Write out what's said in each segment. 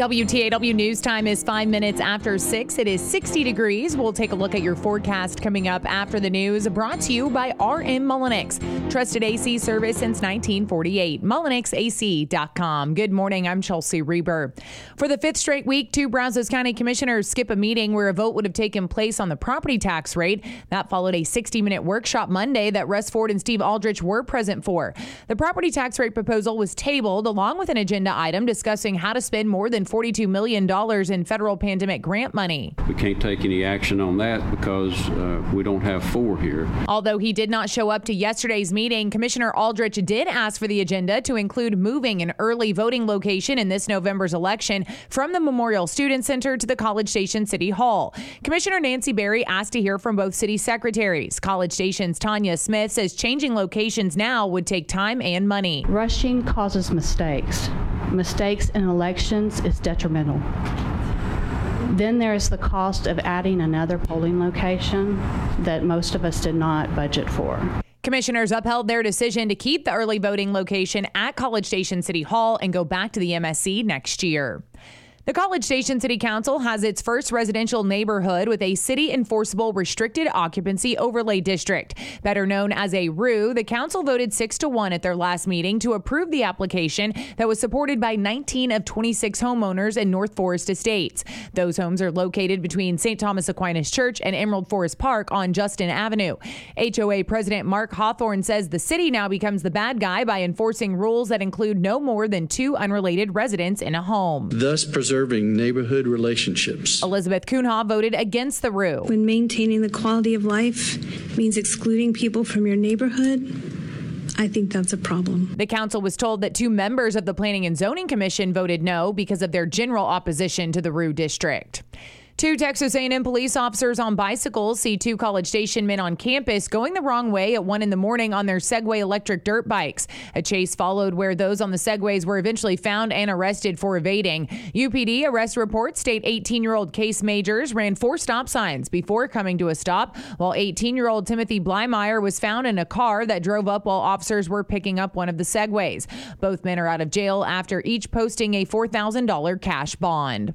WTAW news time is five minutes after six. It is 60 degrees. We'll take a look at your forecast coming up after the news. Brought to you by RM Mullinix. Trusted AC service since 1948. MullinixAC.com. Good morning. I'm Chelsea Reber. For the fifth straight week, two Brazos County commissioners skip a meeting where a vote would have taken place on the property tax rate. That followed a 60 minute workshop Monday that Russ Ford and Steve Aldrich were present for. The property tax rate proposal was tabled along with an agenda item discussing how to spend more than $42 million in federal pandemic grant money. We can't take any action on that because uh, we don't have four here. Although he did not show up to yesterday's meeting, Commissioner Aldrich did ask for the agenda to include moving an early voting location in this November's election from the Memorial Student Center to the College Station City Hall. Commissioner Nancy Berry asked to hear from both city secretaries. College Station's Tanya Smith says changing locations now would take time and money. Rushing causes mistakes. Mistakes in elections is detrimental. Then there's the cost of adding another polling location that most of us did not budget for. Commissioners upheld their decision to keep the early voting location at College Station City Hall and go back to the MSC next year. The College Station City Council has its first residential neighborhood with a city enforceable restricted occupancy overlay district. Better known as a ROO, the council voted 6 to 1 at their last meeting to approve the application that was supported by 19 of 26 homeowners in North Forest Estates. Those homes are located between St. Thomas Aquinas Church and Emerald Forest Park on Justin Avenue. HOA President Mark Hawthorne says the city now becomes the bad guy by enforcing rules that include no more than two unrelated residents in a home. Thus preserving neighborhood relationships. Elizabeth Cunha voted against the rule. When maintaining the quality of life means excluding people from your neighborhood, I think that's a problem. The council was told that two members of the Planning and Zoning Commission voted no because of their general opposition to the ROO district. Two Texas A&M police officers on bicycles see two College Station men on campus going the wrong way at 1 in the morning on their Segway electric dirt bikes. A chase followed where those on the Segways were eventually found and arrested for evading. UPD arrest reports state 18-year-old Case Majors ran four stop signs before coming to a stop, while 18-year-old Timothy Blymeyer was found in a car that drove up while officers were picking up one of the Segways. Both men are out of jail after each posting a $4,000 cash bond.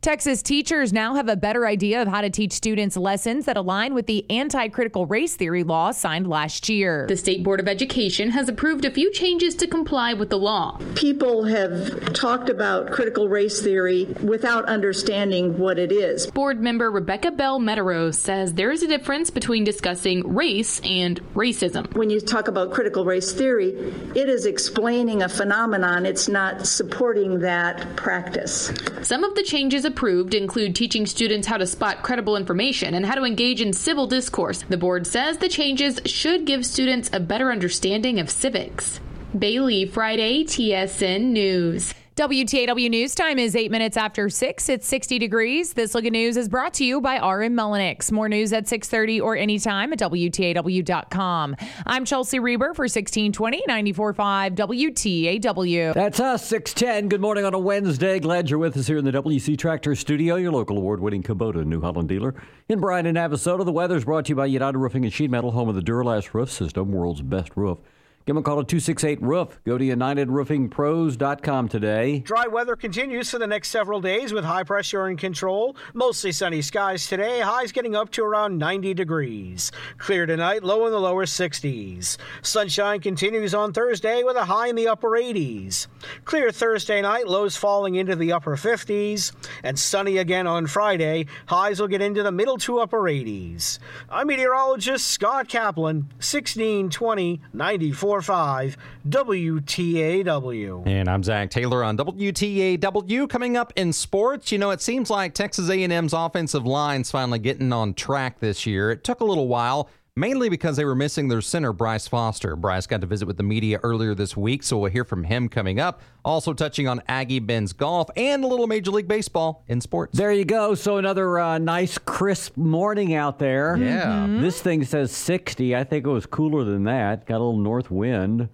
Texas teachers now have a better idea of how to teach students lessons that align with the anti critical race theory law signed last year. The State Board of Education has approved a few changes to comply with the law. People have talked about critical race theory without understanding what it is. Board member Rebecca Bell Metereau says there is a difference between discussing race and racism. When you talk about critical race theory, it is explaining a phenomenon, it's not supporting that practice. Some of the changes approved include teaching students how to spot credible information and how to engage in civil discourse. The board says the changes should give students a better understanding of civics. Bailey, Friday, TSN News. WTAW News Time is eight minutes after six. It's 60 degrees. This look at news is brought to you by RM Mullinix. More news at 6:30 or anytime at WTAW.com. I'm Chelsea Reber for 1620 94.5 WTAW. That's us, 610. Good morning on a Wednesday. Glad you're with us here in the WC Tractor Studio, your local award-winning Kubota New Holland dealer in Bryan and Navasota. The weather's brought to you by United Roofing and Sheet Metal, home of the Duro-Last roof system, world's best roof. Give them a call at 268 Roof. Go to UnitedRoofingPros.com today. Dry weather continues for the next several days with high pressure in control. Mostly sunny skies today. Highs getting up to around 90 degrees. Clear tonight, low in the lower 60s. Sunshine continues on Thursday with a high in the upper 80s. Clear Thursday night, lows falling into the upper 50s. And sunny again on Friday. Highs will get into the middle to upper 80s. I'm meteorologist Scott Kaplan, 1620 94. 5 WTAW. And I'm Zach Taylor on WTAW. Coming up in sports, you know, it seems like Texas A&M's offensive line's finally getting on track this year. It took a little while. Mainly because they were missing their center, Bryce Foster. Bryce got to visit with the media earlier this week, so we'll hear from him coming up. Also touching on Aggie Ben's golf and a little Major League Baseball in sports. There you go. So another uh, nice crisp morning out there. Yeah. Mhm. This thing says 60. I think it was cooler than that. Got a little north wind.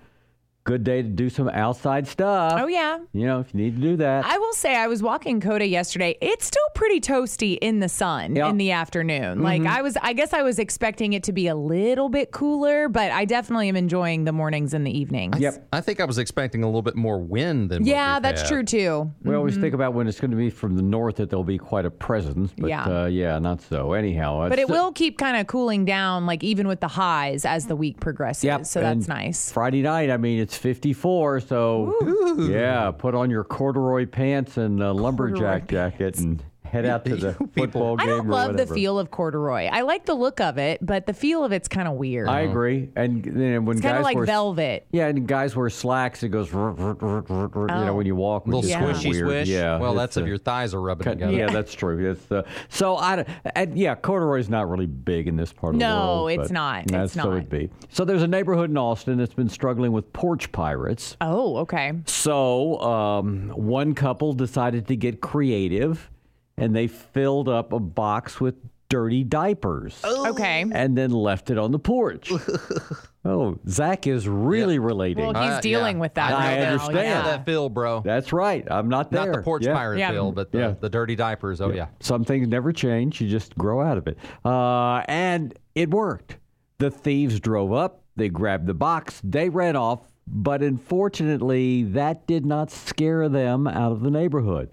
Good day to do some outside stuff. Oh, yeah. You know, if you need to do that. I will say I was walking Coda yesterday. It's still pretty toasty in the sun Yeah. in the afternoon. Like Mhm. I was I guess I was expecting it to be a little bit cooler, but I definitely am enjoying the mornings and the evenings. Yep. I think I was expecting a little bit more wind than. Yeah, we've that's had. true too. We always think about when it's going to be from the north that there'll be quite a presence, but Yeah. uh, yeah, not so. Anyhow, But it's- it will keep kind of cooling down, like even with the highs as the week progresses. Yep, so that's and nice. Friday night, I mean, it's 54, so yeah, put on your corduroy pants and a lumberjack jacket and head out to the football I don't or love the feel of corduroy. I like the look of it, but the feel of it's kind of weird. I agree, and then when It's guys kind of like wear velvet. yeah, and guys wear slacks, it goes rrr, rrr, rrr, rrr, rrr, you know Oh. when you walk, little which is kinda squishy weird. swish. Yeah, Well, it's, that's if your thighs are rubbing cut- together. Yeah, that's true. It's, uh, so I, don't- and yeah, corduroy's not really big in this part of the No, world. it's not. That's It's so not. it'd be. So there's a neighborhood in Austin that's been struggling with porch pirates. Oh, okay. So um, one couple decided to get creative, and they filled up a box with dirty diapers. Okay. And then left it on the porch. oh, Zach is really relating. Well, he's Uh, dealing yeah. with that. I right now, understand. yeah. that feel, bro. That's right. I'm not there. Not the porch Yeah. pirate Yeah. feel, but the, Yeah. the dirty diapers. Oh yeah. Some things never change. You just grow out of it. Uh, and it worked. The thieves drove up. They grabbed the box. They ran off. But unfortunately, that did not scare them out of the neighborhood.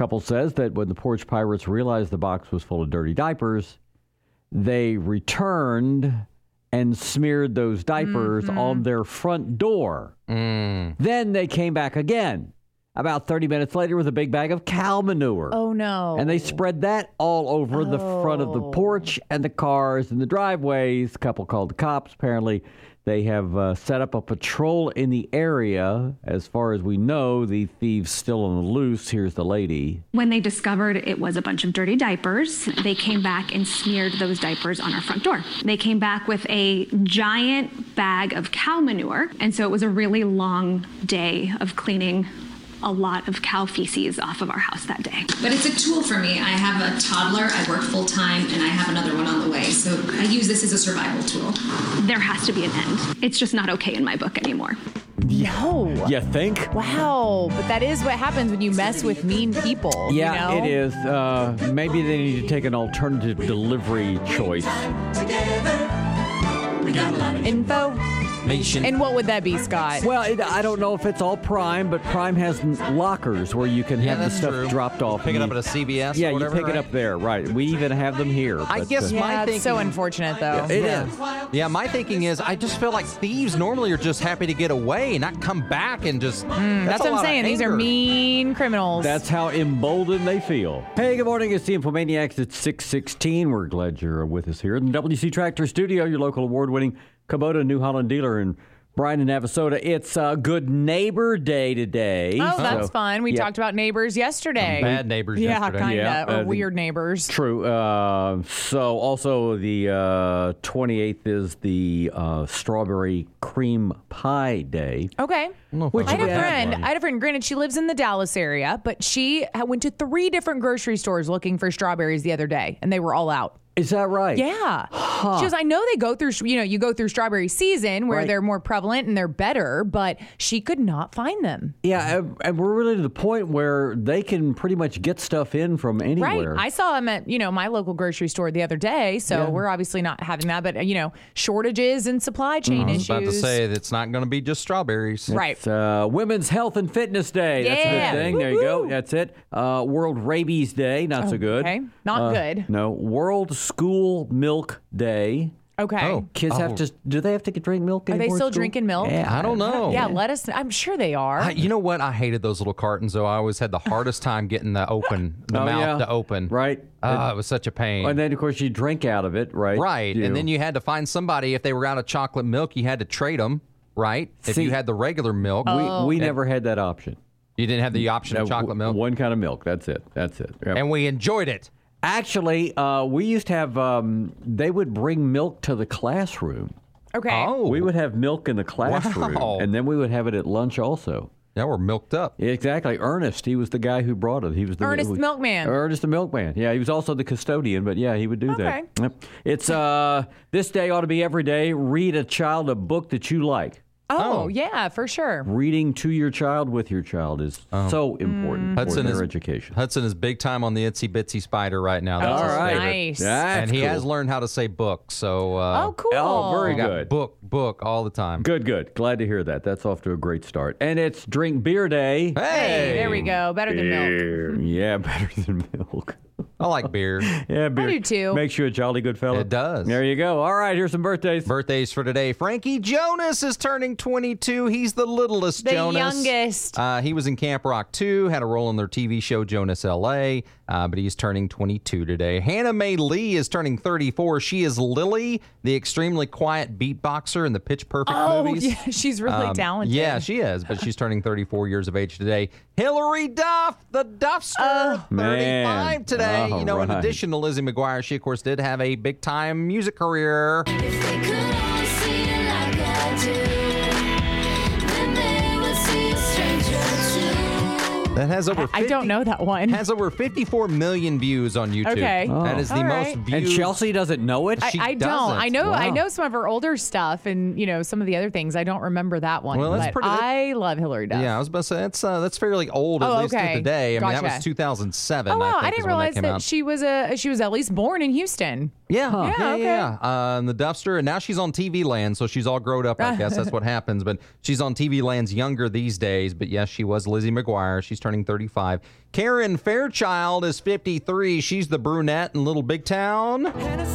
Couple says that when the porch pirates realized the box was full of dirty diapers, they returned and smeared those diapers mm-hmm. on their front door. Mm. Then they came back again about 30 minutes later with a big bag of cow manure. Oh no. And they spread that all over the front of the oh. porch and the cars and the driveways. A couple called the cops. Apparently, they have uh, set up a patrol in the area. As far as we know, the thieves still on the loose. Here's the lady. When they discovered it was a bunch of dirty diapers, they came back and smeared those diapers on our front door. They came back with a giant bag of cow manure, and so it was a really long day of cleaning a lot of cow feces off of our house that day. But it's a tool for me. I have a toddler, I work full time, and I have another one on the way. So I use this as a survival tool. There has to be an end. It's just not okay in my book anymore. No. You think? Wow, but that is what happens when you mess with mean people. Yeah, you know? it is. Uh, maybe they need to take an alternative delivery choice. Info. Nation. And what would that be, Scott? Well, it, I don't know if it's all Prime, but Prime has lockers where you can Yeah, have the stuff true. dropped off. Pick it up at a CVS or Yeah, whatever, you pick right? it up there, right? We even have them here. I guess uh, my yeah, it's so unfortunate though. It yeah. is. Yeah, my thinking is I just feel like thieves normally are just happy to get away, not come back and just. Mm, That's, a what I'm saying. These are mean criminals. That's how emboldened they feel. Hey, good morning. It's the Infomaniacs at 616. We're glad you're with us here in the WC Tractor Studio, your local award-winning Kubota New Holland dealer in Bryan and Navasota. It's uh, Good Neighbor Day today. Oh, that's fun. We yeah. talked about neighbors yesterday. Bad neighbors Yeah, yesterday. kind of. Yeah, or uh, weird neighbors. True. Uh, so also the uh, 28th is the uh, Strawberry Cream Pie Day. Okay. Which I had a friend. one. I had a friend. Granted, she lives in the Dallas area, but she went to three different grocery stores looking for strawberries the other day, and they were all out. Is that right? Yeah. She goes, I know they go through, you know, you go through strawberry season where Right. they're more prevalent and they're better, but she could not find them. Yeah, and- and we're really to the point where they can pretty much get stuff in from anywhere. Right. I saw them at, you know, my local grocery store the other day. So Yeah. we're obviously not having that, but, you know, shortages and supply chain I was issues. about to say that it's not going to be just strawberries. Right. It's uh, Women's Health and Fitness Day. That's a Yeah. good thing. There you go. That's it. Uh, World Rabies Day. Not so good. Okay. Not Uh, good. No. World School Milk Day. Okay. Oh. Kids have Oh. to. Do they have to drink milk? Are they anymore at still school? drinking milk? Yeah, I don't know. Yeah, let us. I'm sure they are. I- you know what? I hated those little cartons, though. I always had the hardest time getting the open, the Oh, mouth yeah. to open. Right. Ah, it was such a pain. And then of course you drink out of it, right? right. And then you had to find somebody. If they were out of chocolate milk, you had to trade them. Right. If See- you had the regular milk, we Oh. we never had that option. you didn't have the option of chocolate milk. One kind of milk. That's it. That's it. Yep. and we enjoyed it. Actually, uh, we used to have. Um, they would bring milk to the classroom. Okay. Oh. We would have milk in the classroom, Wow. and then we would have it at lunch also. Now we're milked up. Exactly. Ernest, he was the guy who brought it. He was the Ernest the milkman. Ernest the milkman. Yeah, he was also the custodian, but yeah, he would do Okay. that. Yep. It's uh, this day ought to be every day. Read a child a book that you like. Oh, yeah, for sure. Reading to your child with your child is so important for Oh. Hudson their is education. Hudson is big time on the itsy bitsy spider right now. That's All his right. favorite. Nice. That's and he cool. has learned how to say book. So uh, Oh, cool. Oh, very we got good. book book all the time. Good, good. Glad to hear that. That's off to a great start. And it's drink beer day. Hey, There we go. Better than milk. Yeah, better than milk. I like beer. Yeah, beer. I do too. Makes you a jolly good fellow. It does. There you go. All right, here's some birthdays. Birthdays for today. Frankie Jonas is turning 22. He's the littlest Jonas. The Jonas. youngest. Uh, he was in Camp Rock 2, had a role in their TV show Jonas LA, uh, but he's turning 22 today. Hana Mae Lee is turning 34. She is Lily, the extremely quiet beatboxer in the Pitch Perfect Oh, movies. yeah, she's really Um, talented. Yeah, she is, but she's turning 34 years of age today. Hilary Duff, the Duffster, Oh. 35 Man. today. you know, in addition to Lizzie McGuire, she, of course, did have a big time music career. That has over 50, I don't know that one. has over 54 million views on YouTube. Okay. That is the All most right. viewed. And Chelsea doesn't know it? I, She I don't. doesn't. I know. I Wow. know some of her older stuff, and you know some of the other things. I don't remember that one. Well, that's but pretty- I love Hilary Duff. Yeah, I was about to say that's uh, that's fairly old at Oh, least okay. to today. I mean, that Gotcha. was 2007. Oh wow! I, think, I, is didn't when realize that that, came out. she was a she was at least born in Houston. Yeah, Yeah, yeah, okay. yeah. Uh, and the Duffster, and now she's on TV Land, so she's all grown up. I guess that's what happens. But she's on TV Land's younger these days. But yes, she was Lizzie McGuire. She's turning 35. Karen Fairchild is 53. She's the brunette in Little Big Town. That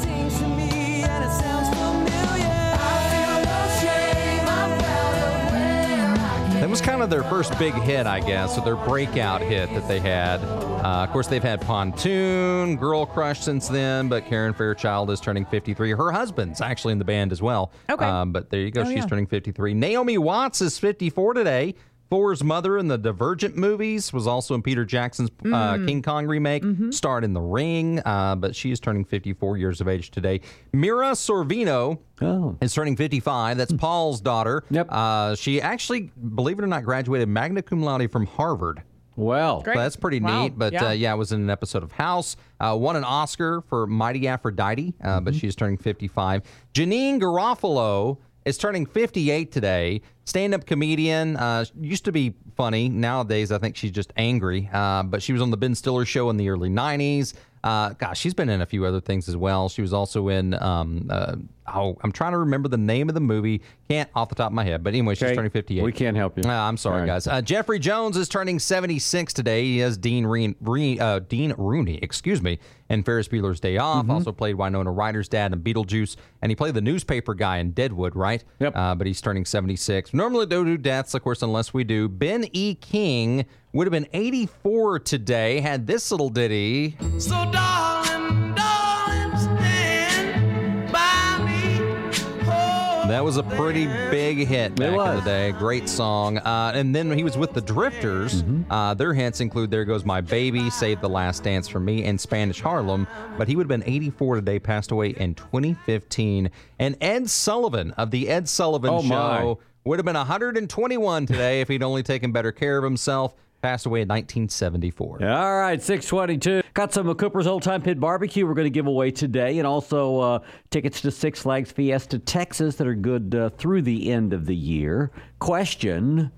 was kind of their first big hit, I guess, or their breakout hit that they had. Uh, of course, they've had Pontoon, Girl Crush since then, but Karen Fairchild is turning 53. Her husband's actually in the band as well. Okay. Um, but there you go. Oh, She's yeah. turning 53. Naomi Watts is 54 today. Four's mother in the Divergent movies was also in Peter Jackson's uh, Mm. King Kong remake. Mm-hmm. Starred in The Ring, uh, but she is turning 54 years of age today. Mira Sorvino Oh. is turning 55. That's Paul's daughter. Yep. Uh, she actually, believe it or not, graduated magna cum laude from Harvard. Well, So that's pretty Wow. neat. But Yeah. Uh, yeah, it was in an episode of House. Uh, won an Oscar for Mighty Aphrodite, uh, but she's turning 55. Janeane Garofalo is turning 58 today. Stand-up comedian. Uh, used to be funny. Nowadays, I think she's just angry. Uh, but she was on the Ben Stiller show in the early 90s. Uh, gosh, she's been in a few other things as well. She was also in. Um, uh, oh, I'm trying to remember the name of the movie. Can't off the top of my head. But anyway, she's Okay. turning 58. We can't help you. Uh, I'm sorry, right. guys. Uh, Jeffrey Jones is turning 76 today. He has Dean Reen, Reen, uh, Dean Rooney, excuse me, and Ferris Bueller's Day Off. Mm-hmm. Also played Winona Ryder's dad in Beetlejuice, and he played the newspaper guy in Deadwood, right? Yep. Uh, but he's turning 76. Normally don't do deaths, of course, unless we do. Ben E. King would have been 84 today. Had this little ditty. So darling, darling, stand by me. Oh, That was a pretty big hit back in was. the day. Great song. Uh, and then he was with the Drifters. Mm-hmm. Uh, their hits include There Goes My Baby, Save the Last Dance for Me, and Spanish Harlem. But he would have been 84 today, passed away in 2015. And Ed Sullivan of The Ed Sullivan Oh, my. Show would have been 121 today if he'd only taken better care of himself. Passed away in 1974. All right, 622. Got some of Cooper's Old Time Pit Barbecue we're going to give away today, and also uh, tickets to Six Flags Fiesta Texas that are good uh, through the end of the year. Question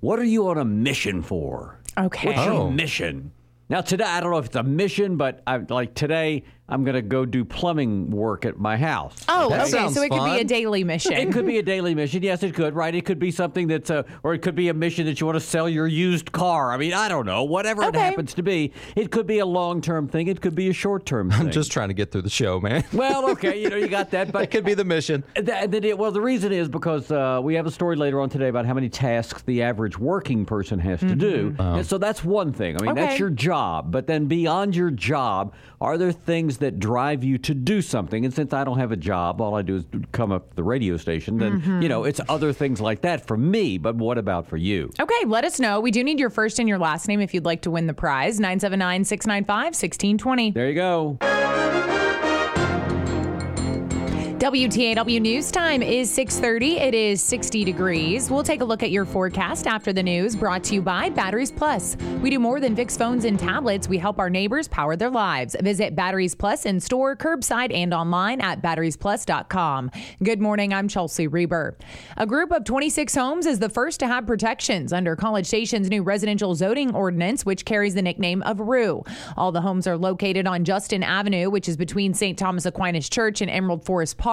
What are you on a mission for? Okay. What's Oh. your mission? Now, today, I don't know if it's a mission, but I, like today, I'm going to go do plumbing work at my house. Oh, That okay. So it could be a daily mission. It could be a daily mission. Yes, it could, right? It could be something that's a, or it could be a mission that you want to sell your used car. I mean, I don't know. Whatever it happens to be. It could be a long term thing. It could be a short term thing. I'm just trying to get through the show, man. Well, okay, you know, you got that, But it could be the mission. That, that it, well, the reason is because uh, we have a story later on today about how many tasks the average working person has to do. And so that's one thing. I mean, Okay. that's your job. But then beyond your job, are there things that drive you to do something. And since I don't have a job, all I do is come up the radio station. Then Mhm. you know it's other things like that for me. But what about for you? Okay, let us know. We do need your first and your last name if you'd like to win the prize. 979 695 1620. There you go. WTAW News Time is 6:30. It is 60 degrees. We'll take a look at your forecast after the news brought to you by Batteries Plus. We do more than fix phones and tablets. We help our neighbors power their lives. Visit Batteries Plus in store, curbside, and online at batteriesplus.com. Good morning. I'm Chelsea Reber. A group of 26 homes is the first to have protections under College Station's new residential zoning ordinance, which carries the nickname of ROO. All the homes are located on Justin Avenue, which is between St. Thomas Aquinas Church and Emerald Forest Park.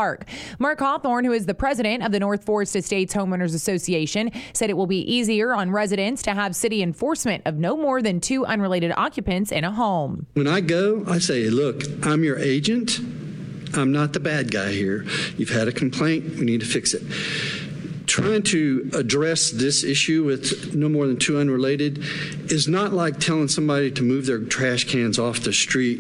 Mark Hawthorne, who is the president of the North Forest Estates Homeowners Association, said it will be easier on residents to have city enforcement of no more than two unrelated occupants in a home. When I go, I say, look, I'm your agent. I'm not the bad guy here. You've had a complaint. We need to fix it. Trying to address this issue with no more than two unrelated is not like telling somebody to move their trash cans off the street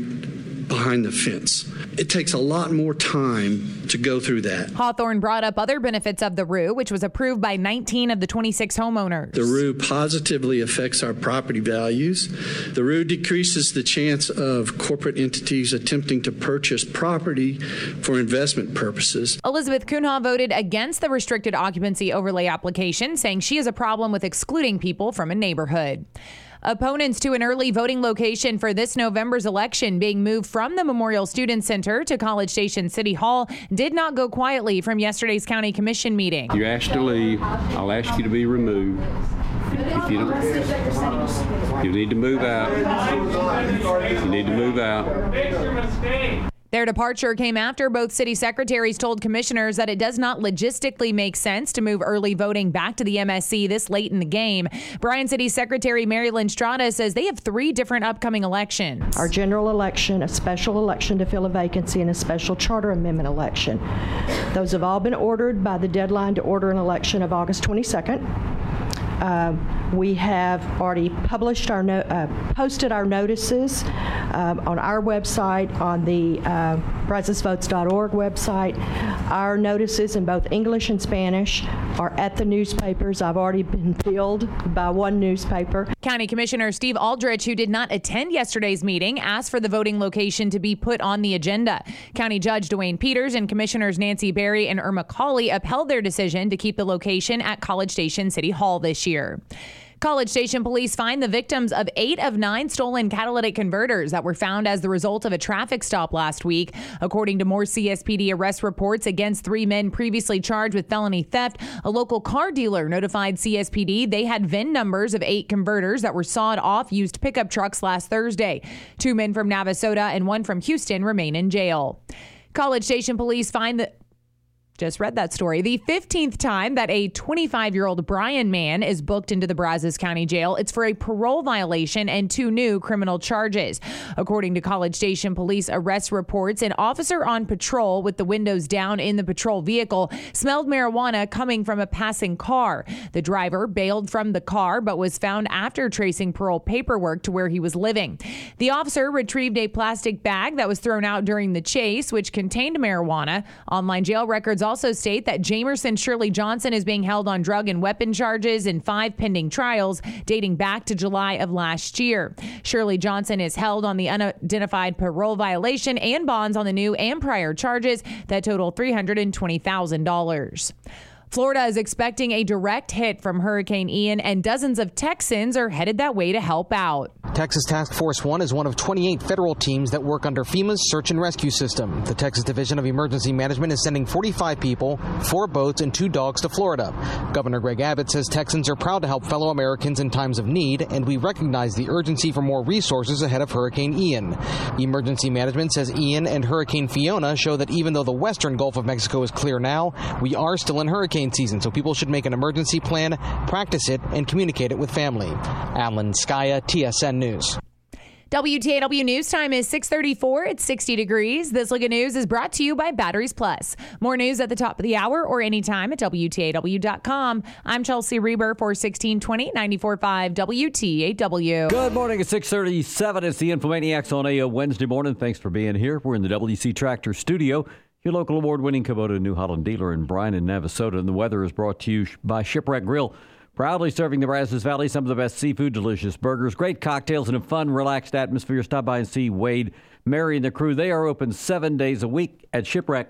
behind the fence. It takes a lot more time to go through that. Hawthorne brought up other benefits of the ROO, which was approved by 19 of the 26 homeowners. The ROO positively affects our property values. The ROO decreases the chance of corporate entities attempting to purchase property for investment purposes. Elizabeth Cunha voted against the restricted occupancy overlay application, saying she has a problem with excluding people from a neighborhood. Opponents to an early voting location for this November's election being moved from the Memorial Student Center to College Station City Hall did not go quietly from yesterday's County Commission meeting. You're asked to leave. I'll ask you to be removed. If you don't, you need to move out. You need to move out. Their departure came after both city secretaries told commissioners that it does not logistically make sense to move early voting back to the MSC this late in the game. Bryan City Secretary Mary Lynne Stratta says they have three different upcoming elections. Our general election, a special election to fill a vacancy, and a special charter amendment election. Those have all been ordered by the deadline to order an election of August 22nd. Uh, we have already published our no, uh, posted our notices um, on our website, on the uh, website. Our notices in both English and Spanish are at the newspapers. I've already been filled by one newspaper. County Commissioner Steve Aldrich, who did not attend yesterday's meeting, asked for the voting location to be put on the agenda. County Judge Duane Peters and Commissioners Nancy Berry and Irma Cauley upheld their decision to keep the location at College Station City Hall this year. College Station police find the victims of eight of nine stolen catalytic converters that were found as the result of a traffic stop last week. According to more CSPD arrest reports against three men previously charged with felony theft, a local car dealer notified CSPD they had VIN numbers of eight converters that were sawed off used pickup trucks last Thursday. Two men from Navasota and one from Houston remain in jail. College Station police find that just read that story. The 15th time that a 25 year old Bryan man is booked into the Brazos County Jail. It's for a parole violation and two new criminal charges. According to College Station police arrest reports, an officer on patrol with the windows down in the patrol vehicle smelled marijuana coming from a passing car. The driver bailed from the car but was found after tracing parole paperwork to where he was living. The officer retrieved a plastic bag that was thrown out during the chase, which contained marijuana. Online jail records also state that Jamerson Shirley Johnson is being held on drug and weapon charges in five pending trials dating back to July of last year. Shirley Johnson is held on the unidentified parole violation and bonds on the new and prior charges that total $320,000. Florida is expecting a direct hit from Hurricane Ian, and dozens of Texans are headed that way to help out. Texas Task Force 1 is one of 28 federal teams that work under FEMA's search and rescue system. The Texas Division of Emergency Management is sending 45 people, four boats, and two dogs to Florida. Governor Greg Abbott says Texans are proud to help fellow Americans in times of need, and we recognize the urgency for more resources ahead of Hurricane Ian. Emergency Management says Ian and Hurricane Fiona show that even though the western Gulf of Mexico is clear now, we are still in hurricane season, so people should make an emergency plan, practice it, and communicate it with family. Alan Skaya, TSN News. WTAW News Time is 634. It's 60 degrees. This look at news is brought to you by Batteries Plus. More news at the top of the hour or anytime at WTAW.com. I'm Chelsea Reber for 1620 94.5 WTAW. Good morning at 637. It's the Infomaniacs on a Wednesday morning. Thanks for being here. We're in the WC Tractor Studio. Your local award-winning Kubota New Holland dealer in Bryan and Navasota. And the weather is brought to you by Shipwreck Grill. Proudly serving the Brazos Valley, some of the best seafood, delicious burgers, great cocktails, and a fun, relaxed atmosphere. Stop by and see Wade, Mary, and the crew. They are open seven days a week at Shipwreck.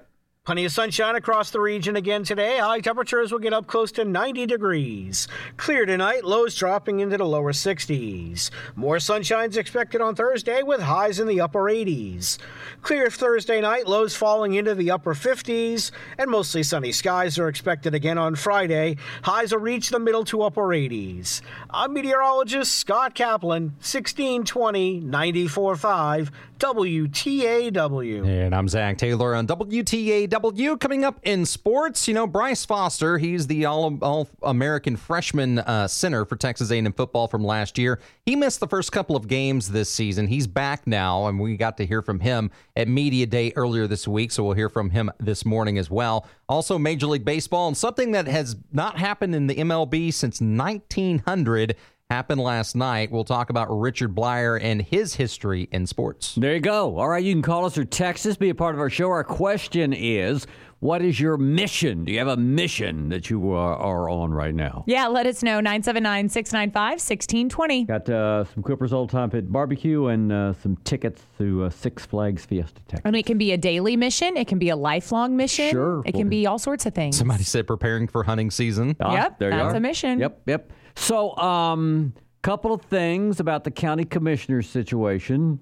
Plenty of sunshine across the region again today. High temperatures will get up close to 90 degrees. Clear tonight, lows dropping into the lower 60s. More sunshine is expected on Thursday with highs in the upper 80s. Clear Thursday night, lows falling into the upper 50s, and mostly sunny skies are expected again on Friday. Highs will reach the middle to upper 80s. I'm meteorologist Scott Kaplan, 1620 945 WTAW. And I'm Zach Taylor on WTAW. Coming up in sports, you know, Bryce Foster, he's the All, All American freshman uh, center for Texas A&M football from last year. He missed the first couple of games this season. He's back now, and we got to hear from him at Media Day earlier this week, so we'll hear from him this morning as well. Also, Major League Baseball, and something that has not happened in the MLB since 1900 happened last night. We'll talk about Richard Bleier and his history in sports. There you go. All right, you can call us or text us, be a part of our show. Our question is what is your mission? Do you have a mission that you are, are on right now? Yeah, let us know. 979 695 1620. Got uh, some Cooper's Old Time Pit barbecue and uh, some tickets to uh, Six Flags Fiesta Texas. I mean, it can be a daily mission, it can be a lifelong mission. Sure. It can be all sorts of things. Somebody said preparing for hunting season. Ah, Yep, there you that's are. a mission. Yep, yep. So, um, couple of things about the county commissioner situation.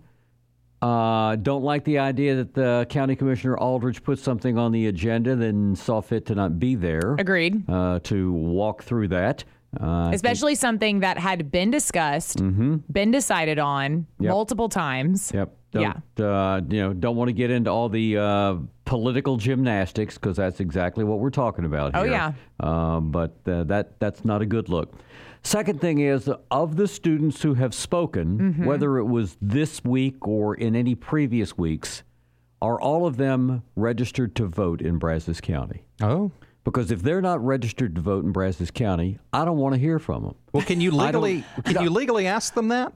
Uh, don't like the idea that the county commissioner Aldrich put something on the agenda, then saw fit to not be there. Agreed. Uh, to walk through that. Uh, I think- Especially something that had been discussed, Mhm. been decided on Yep. multiple times. Yep. Don't, Uh, you know, don't want to get into all the uh, political gymnastics because that's exactly what we're talking about Oh, yeah. Uh, but uh, that that's not a good look. Second thing is of the students who have spoken, Mhm. whether it was this week or in any previous weeks, are all of them registered to vote in Brazos County? Oh. Because if they're not registered to vote in Brazos County, I don't want to hear from them. Well, can you legally can you legally ask them that?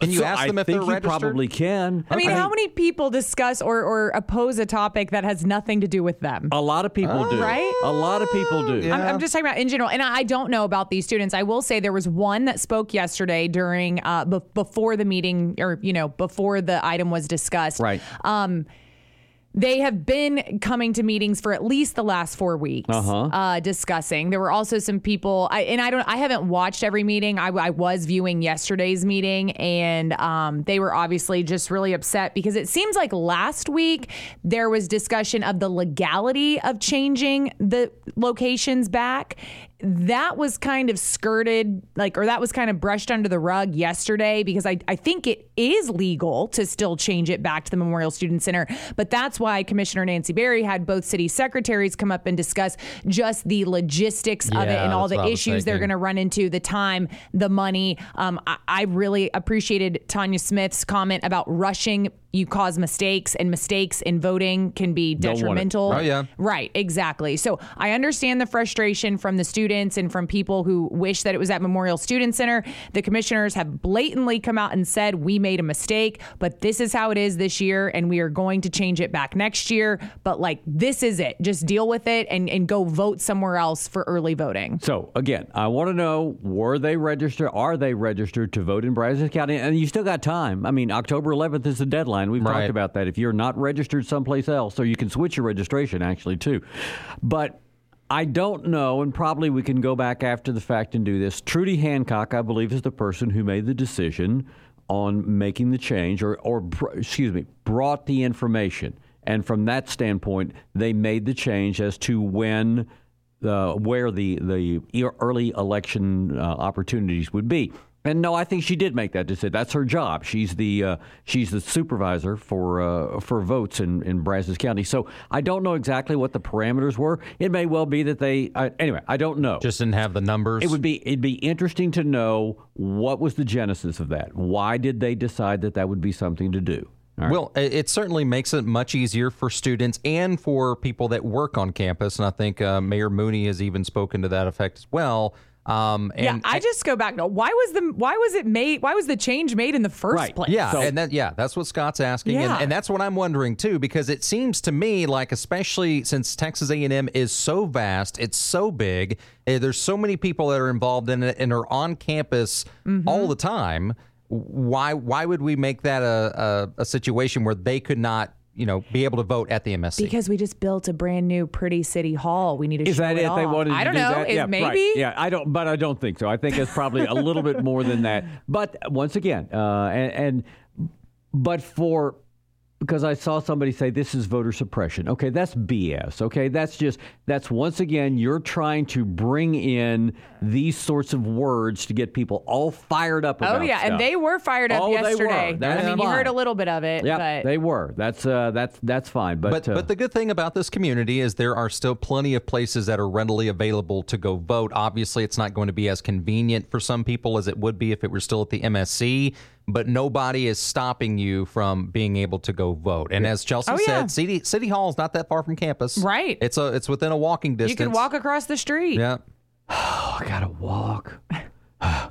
Can you So ask I them if think they're you registered? probably can. I mean, how many people discuss or, or oppose a topic that has nothing to do with them? A lot of people do. Right? A lot of people do. I'm, I'm just talking about in general, and I I don't know about these students. I will say there was one that spoke yesterday during uh, be- before the meeting, or you know, before the item was discussed. Right. Um, they have been coming to meetings for at least the last four weeks, Uh-huh. uh, discussing. There were also some people, I, and I don't, I haven't watched every meeting. I, I was viewing yesterday's meeting, and um, they were obviously just really upset because it seems like last week there was discussion of the legality of changing the locations back. That was kind of skirted, like, or that was kind of brushed under the rug yesterday because I, I think it is legal to still change it back to the Memorial Student Center. But that's why Commissioner Nancy Berry had both city secretaries come up and discuss just the logistics of it and all the what I was issues they're going to run into, the time, the money. Um, I, I really appreciated Tanya Smith's comment about rushing. You cause mistakes, and mistakes in voting can be Don't want it. detrimental. Oh, yeah. Right, exactly. So I understand the frustration from the students and from people who wish that it was at Memorial Student Center. The commissioners have blatantly come out and said, we made a mistake, but this is how it is this year, and we are going to change it back next year. But like, this is it. Just deal with it and, and go vote somewhere else for early voting. So again, I want to know: Were they registered? Are they registered to vote in Brazos County? And you still got time. I mean, October 11th is the deadline. We've Right. talked about that. If you're not registered someplace else, so you can switch your registration actually too. But I don't know, and probably we can go back after the fact and do this. Trudy Hancock, I believe, is the person who made the decision on making the change, or, or excuse me, brought the information. And from that standpoint, they made the change as to when the where the the early election uh, opportunities would be. And no, I think she did make that decision. That's her job. She's the uh, she's the supervisor for uh, for votes in in Brazos County. So I don't know exactly what the parameters were. It may well be that they uh, anyway. I don't know. Just didn't have the numbers. It would be it'd be interesting to know what was the genesis of that. Why did they decide that that would be something to do? Right. Well, it it certainly makes it much easier for students and for people that work on campus. And I think uh, Mayor Mooney has even spoken to that effect as well. Um, and yeah, I just go back. No, why was the why was it made? Why was the change made in the first place? Yeah, and that yeah, that's what Scott's asking, Yeah. and, and that's what I'm wondering too, because it seems to me like, especially since Texas A&M is so vast, it's so big, eh, there's so many people that are involved in it and are on campus Mm-hmm. all the time. Why why would we make that a, a a situation where they could not, you know, be able to vote at the MSC? Because we just built a brand new pretty city hall. We need to Is show that it it? They off. wanted I don't do know. that? Is yeah, maybe. right. Yeah, I don't, but I don't think so. I think it's probably a little bit more than that. But once again, uh, and, and but for because I saw somebody say this is voter suppression. Okay, that's BS. Okay, that's just that's once again you're trying to bring in these sorts of words to get people all fired up. Oh yeah, stuff. and they were fired up Oh, they were. yesterday. I mean, you heard a little bit of it, Yeah, but they were. That's uh, that's that's fine. But But uh, but the good thing about this community is there are still plenty of places that are readily available to go vote. Obviously, it's not going to be as convenient for some people as it would be if it were still at the MSC. But nobody is stopping you from being able to go vote. And as Chelsea Oh, said, yeah. City City Hall is not that far from campus. Right. It's a it's within a walking distance. you can walk across the street. Yeah. oh, I gotta walk.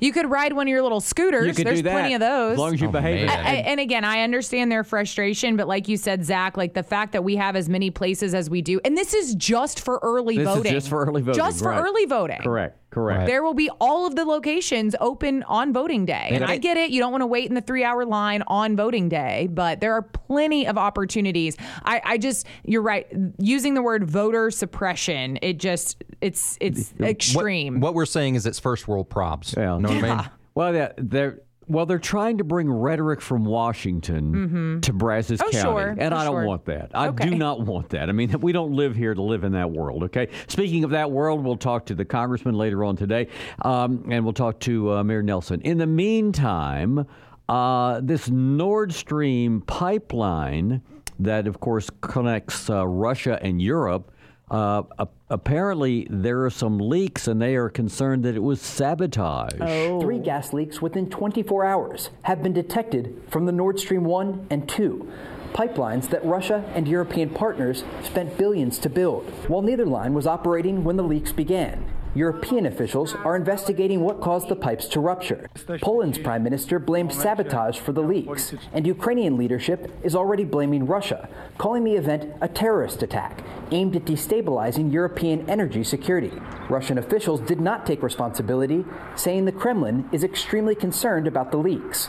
You could ride one of your little scooters. You could There's do that, plenty of those. as long as you Oh, behave. I, I, and again, I understand their frustration, but like you said, Zach, like the fact that we have as many places as we do, and this is just for early This is voting. just for early voting, Just for right. early voting. Correct. Correct. There will be all of the locations open on voting day. And And I get it. You don't want to wait in the three hour line on voting day, but there are plenty of opportunities. I, I just, you're right. Using the word voter suppression, it just, it's, it's extreme. What, what we're saying is it's first world probs. Yeah. You Know what I mean? Well, yeah, they're well, they're trying to bring rhetoric from Washington to Brazos Oh, County, sure. and Oh, I don't sure. want that. I Okay. do not want that. I mean, we don't live here to live in that world. Okay. Speaking of that world, we'll talk to the congressman later on today, um, and we'll talk to uh, Mayor Nelson. In the meantime, uh, this Nord Stream pipeline that, of course, connects uh, Russia and Europe. Uh, apparently, there are some leaks, and they are concerned that it was sabotage. Three gas leaks within 24 hours have been detected from the Nord Stream 1 and 2, pipelines that Russia and European partners spent billions to build. While neither line was operating when the leaks began, European officials are investigating what caused the pipes to rupture. Poland's prime minister blamed sabotage for the leaks, and Ukrainian leadership is already blaming Russia, calling the event a terrorist attack aimed at destabilizing European energy security. Russian officials did not take responsibility, saying the Kremlin is extremely concerned about the leaks.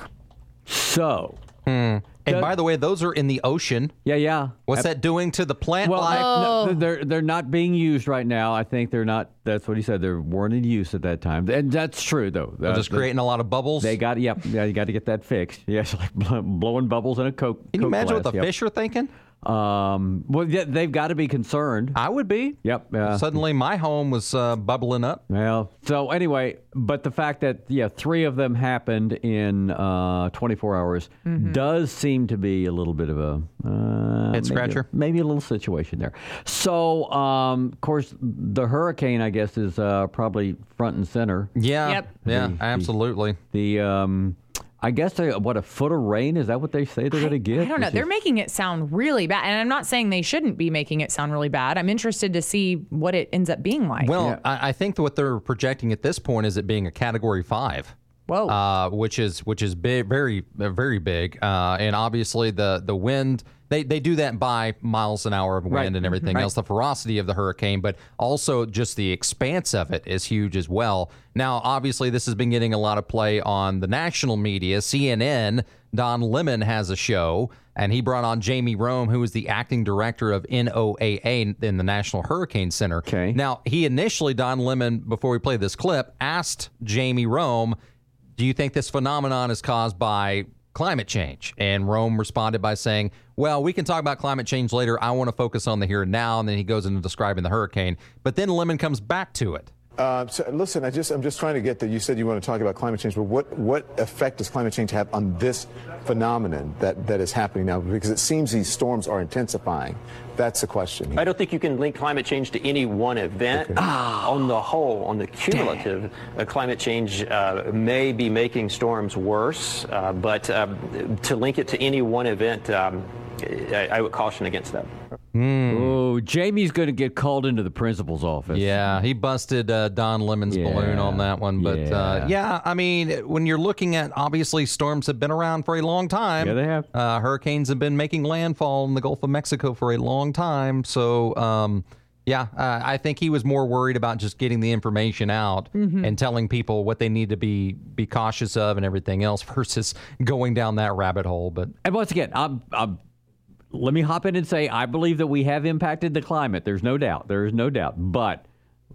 So, hmm. And by the way, those are in the ocean. yeah, yeah. What's that doing to the plant Well, life? no, oh. they're they're not being used right now. I think they're not. That's what he said. They weren't in use at that time, and that's true though. They're uh, just creating a lot of bubbles. They got yep. Yeah, you got to get that fixed. Yes, like blowing bubbles in a coke. Can you Coke imagine what the yep. fish are thinking? Um. Well, yeah, they've got to be concerned. I would be. Yep. Uh, Suddenly, my home was uh, bubbling up. well, so anyway, but the fact that yeah, three of them happened in uh, 24 hours Mm-hmm. does seem to be a little bit of a uh, maybe a- scratcher? maybe a little situation there. So, um, of course, the hurricane, I guess, is uh, probably front and center. Yeah. Yep. Yeah. The- the- absolutely. The um, I guess they, what a foot of rain is that what they say they're going to get? I don't know. It's They're just- making it sound really bad. And I'm not saying they shouldn't be making it sound really bad. I'm interested to see what it ends up being like. Well, I, I think what they're projecting at this point is it being a Category Five. Whoa. Uh, which is which is big, very uh, very big, uh, and obviously the the wind they they do that by miles an hour of wind Right. and mm-hmm. everything Right. else, the ferocity of the hurricane, but also just the expanse of it is huge as well. Now, obviously, this has been getting a lot of play on the national media. CNN, Don Lemon has a show, and he brought on Jamie Rhome, who is the acting director of NOAA in the National Hurricane Center. Okay. Now, he initially, Don Lemon, before we play this clip, asked Jamie Rhome, Do you think this phenomenon is caused by climate change? And Rhome responded by saying, Well, we can talk about climate change later. I want to focus on the here and now. And then he goes into describing the hurricane. But then Lemon comes back to it Uh, so listen, I just I'm just trying to get that. You said you want to talk about climate change, but what what effect does climate change have on this phenomenon that, that is happening now? Because it seems these storms are intensifying. That's the question. I don't think you can link climate change to any one event. On the whole, on the cumulative, uh, climate change uh, may be making storms worse, uh, but um, to link it to any one event, um, I, I would caution against that. Oh, Jamie's going to get called into the principal's office. Yeah, he busted uh, Don Lemon's balloon on that one. But yeah. Uh, yeah, I mean, when you're looking at obviously storms have been around for a long time. Yeah, they have. Uh, hurricanes have been making landfall in the Gulf of Mexico for a long time. So, um, yeah, uh, I think he was more worried about just getting the information out Mhm. and telling people what they need to be be cautious of and everything else versus going down that rabbit hole. But And once again, I'm, I'm, let me hop in and say I believe that we have impacted the climate. There's no doubt. There is no doubt. But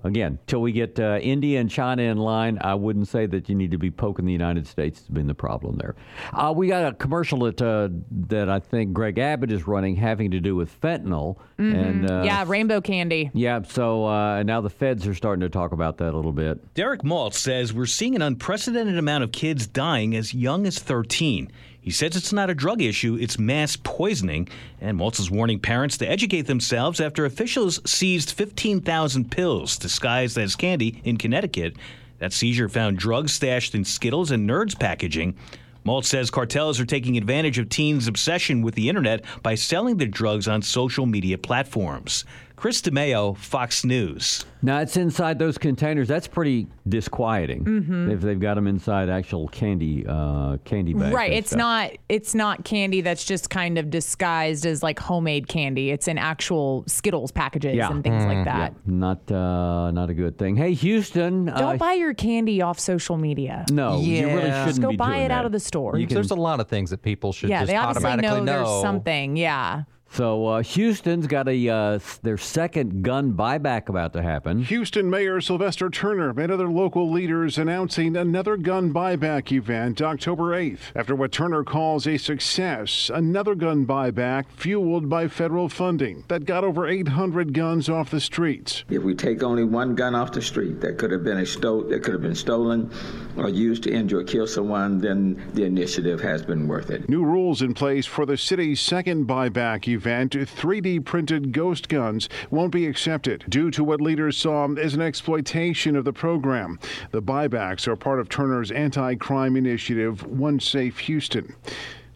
again, till we get uh, India and China in line, I wouldn't say that you need to be poking the United States as being the problem there. Uh, we got a commercial that uh, that I think Greg Abbott is running having to do with fentanyl. Mhm. And uh, yeah, rainbow candy. yeah. So uh, now the feds are starting to talk about that a little bit. Derek Maltz says we're seeing an unprecedented amount of kids dying as young as 13. He says it's not a drug issue, it's mass poisoning. And Maltz is warning parents to educate themselves after officials seized 15,000 pills disguised as candy in Connecticut. That seizure found drugs stashed in Skittles and Nerds packaging. Maltz says cartels are taking advantage of teens' obsession with the internet by selling their drugs on social media platforms. Chris DeMeo, Fox News. Now it's inside those containers. That's pretty disquieting. Mhm. If they've got them inside actual candy, uh, candy bags. Right. It's stuff. not it's not candy that's just kind of disguised as like homemade candy. It's in actual Skittles packages and things Mm. like that. Yeah, not uh, not a good thing. Hey, Houston. Don't uh, buy your candy off social media. No, you really shouldn't Just go be buy doing it out of the store. You can- there's a lot of things that people should yeah, just they obviously automatically know, there's something. Yeah. So uh, Houston's got a uh, their second gun buyback about to happen. Houston Mayor Sylvester Turner and other local leaders announcing another gun buyback event October 8th. After what Turner calls a success, another gun buyback fueled by federal funding that got over 800 guns off the streets. If we take only one gun off the street that could have been a sto- that could have been stolen or used to injure or kill someone, then the initiative has been worth it. New rules in place for the city's second buyback event. 3D printed ghost guns won't be accepted due to what leaders saw as an exploitation of the program. The buybacks are part of Turner's anti crime initiative, One Safe Houston.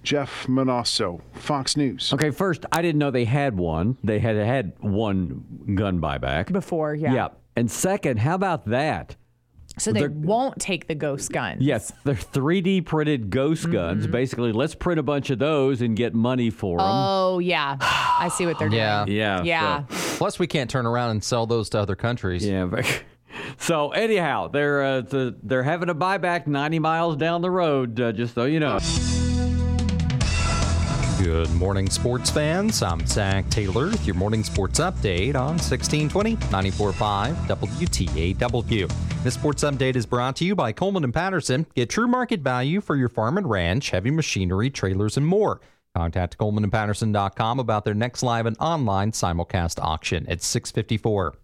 Jeff Monosso, Fox News. Okay, first, I didn't know they had one. They had had one gun buyback Before, yeah. Yeah, and second, how about that? So they They're- won't take the ghost guns. Yes, they're 3D printed ghost guns. Mm-hmm. Basically, let's print a bunch of those and get money for them. Oh yeah, I see what they're yeah, doing. Yeah, Yeah. Plus, we can't turn around and sell those to other countries. Yeah. But, so anyhow, they're uh, the, they're having a buyback 90 miles down the road. Uh, just so you know. Good morning, sports fans. I'm Zach Taylor with your morning sports update on 1620 945 WTAW. This sports update is brought to you by Coleman and Patterson. Get true market value for your farm and ranch, heavy machinery, trailers, and more. Contact colemanandpatterson.com about their next live and online simulcast auction at 654.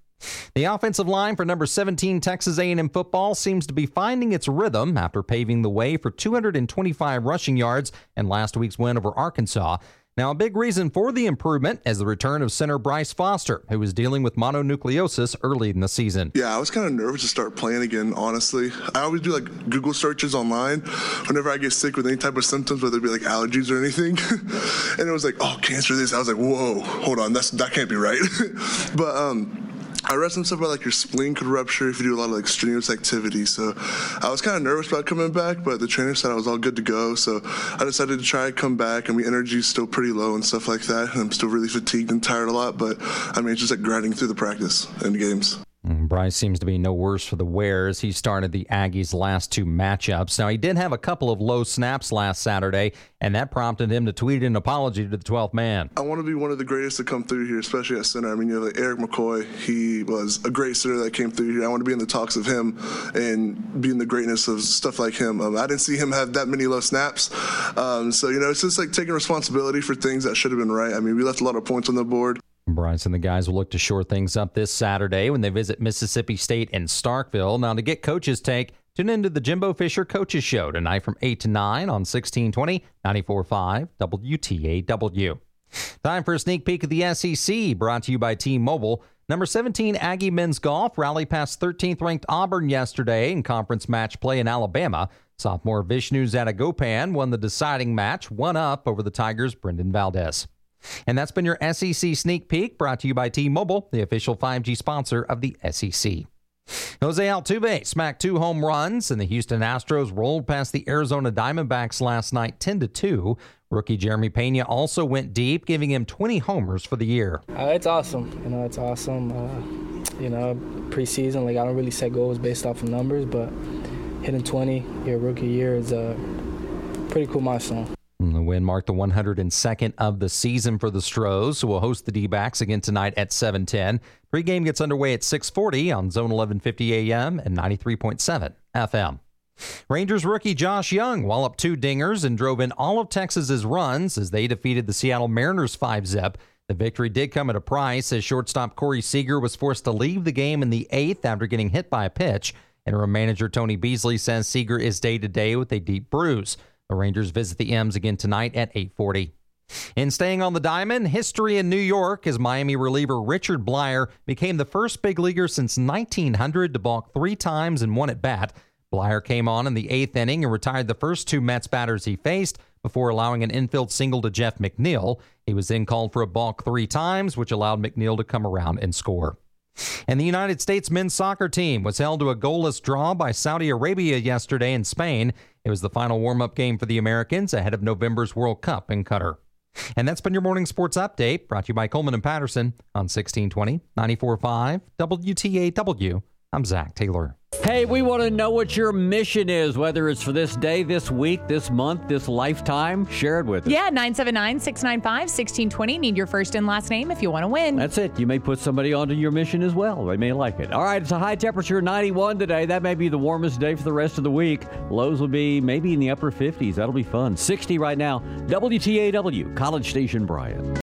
The offensive line for number 17 Texas A&M football seems to be finding its rhythm after paving the way for 225 rushing yards in last week's win over Arkansas. Now, a big reason for the improvement is the return of center Bryce Foster, who was dealing with mononucleosis early in the season. Yeah, I was kind of nervous to start playing again, honestly. I always do like Google searches online whenever I get sick with any type of symptoms, whether it be like allergies or anything. and it was like, oh, cancer this. I was like, whoa, hold on, that's that can't be right. but um I read some stuff about like your spleen could rupture if you do a lot of like strenuous activity. So I was kind of nervous about coming back, but the trainer said I was all good to go. So I decided to try and come back. and my energy is still pretty low and stuff like that. And I'm still really fatigued and tired a lot. But I mean, it's just like grinding through the practice and games. Bryce seems to be no worse for the wear as he started the Aggies' last two matchups. Now, he did have a couple of low snaps last Saturday, and that prompted him to tweet an apology to the 12th man. I want to be one of the greatest to come through here, especially at center. I mean, you have like Erik McCoy. He was a great center that came through here. I want to be in the talks of him and be in the greatness of stuff like him. Um, I didn't see him have that many low snaps. Um, so, you know, it's just like taking responsibility for things that should have been right. I mean, we left a lot of points on the board. Bryce and the guys will look to shore things up this Saturday when they visit Mississippi State in Starkville. Now, to get coaches' take, tune into the Jimbo Fisher Coaches Show tonight from 8 to 9 on 1620, 94.5 WTAW. Time for a sneak peek of the SEC, brought to you by T Mobile. Number 17 Aggie men's golf rallied past 13th ranked Auburn yesterday in conference match play in Alabama. Sophomore Vishnu Sadagopan won the deciding match, one up over the Tigers' Brendan Valdes. And that's been your SEC Sneak Peek brought to you by T Mobile, the official 5G sponsor of the SEC. Jose Altuve smacked two home runs, and the Houston Astros rolled past the Arizona Diamondbacks last night 10 to 2. Rookie Jeremy Pena also went deep, giving him 20 homers for the year. Uh, it's awesome. You know, it's awesome. Uh, you know, preseason, like I don't really set goals based off of numbers, but hitting 20 your rookie year is a pretty cool milestone. The win marked the 102nd of the season for the Stros, who will host the D-backs again tonight at 7:10. Pre-game gets underway at 6:40 on Zone 1150 AM and 93.7 FM. Rangers rookie Josh Jung walloped two dingers and drove in all of Texas's runs as they defeated the Seattle Mariners 5-zip. The victory did come at a price as shortstop Corey Seager was forced to leave the game in the eighth after getting hit by a pitch. Interim manager Tony Beasley says Seager is day to day with a deep bruise. The Rangers visit the M's again tonight at 8:40. In staying on the diamond, history in New York as Miami reliever Richard Bleier became the first big leaguer since 1900 to balk three times in one at bat. Bleier came on in the eighth inning and retired the first two Mets batters he faced before allowing an infield single to Jeff McNeil. He was then called for a balk three times, which allowed McNeil to come around and score. And the United States men's soccer team was held to a goalless draw by Saudi Arabia yesterday in Spain. It was the final warm up game for the Americans ahead of November's World Cup in Qatar. And that's been your morning sports update brought to you by Coleman and Patterson on 1620, 94.5 WTAW. I'm Zach Taylor. Hey, we want to know what your mission is, whether it's for this day, this week, this month, this lifetime. Share it with us. Yeah, 979 695 1620. Need your first and last name if you want to win. That's it. You may put somebody onto your mission as well. They may like it. All right, it's a high temperature, 91 today. That may be the warmest day for the rest of the week. Lows will be maybe in the upper 50s. That'll be fun. 60 right now. WTAW, College Station, Bryan.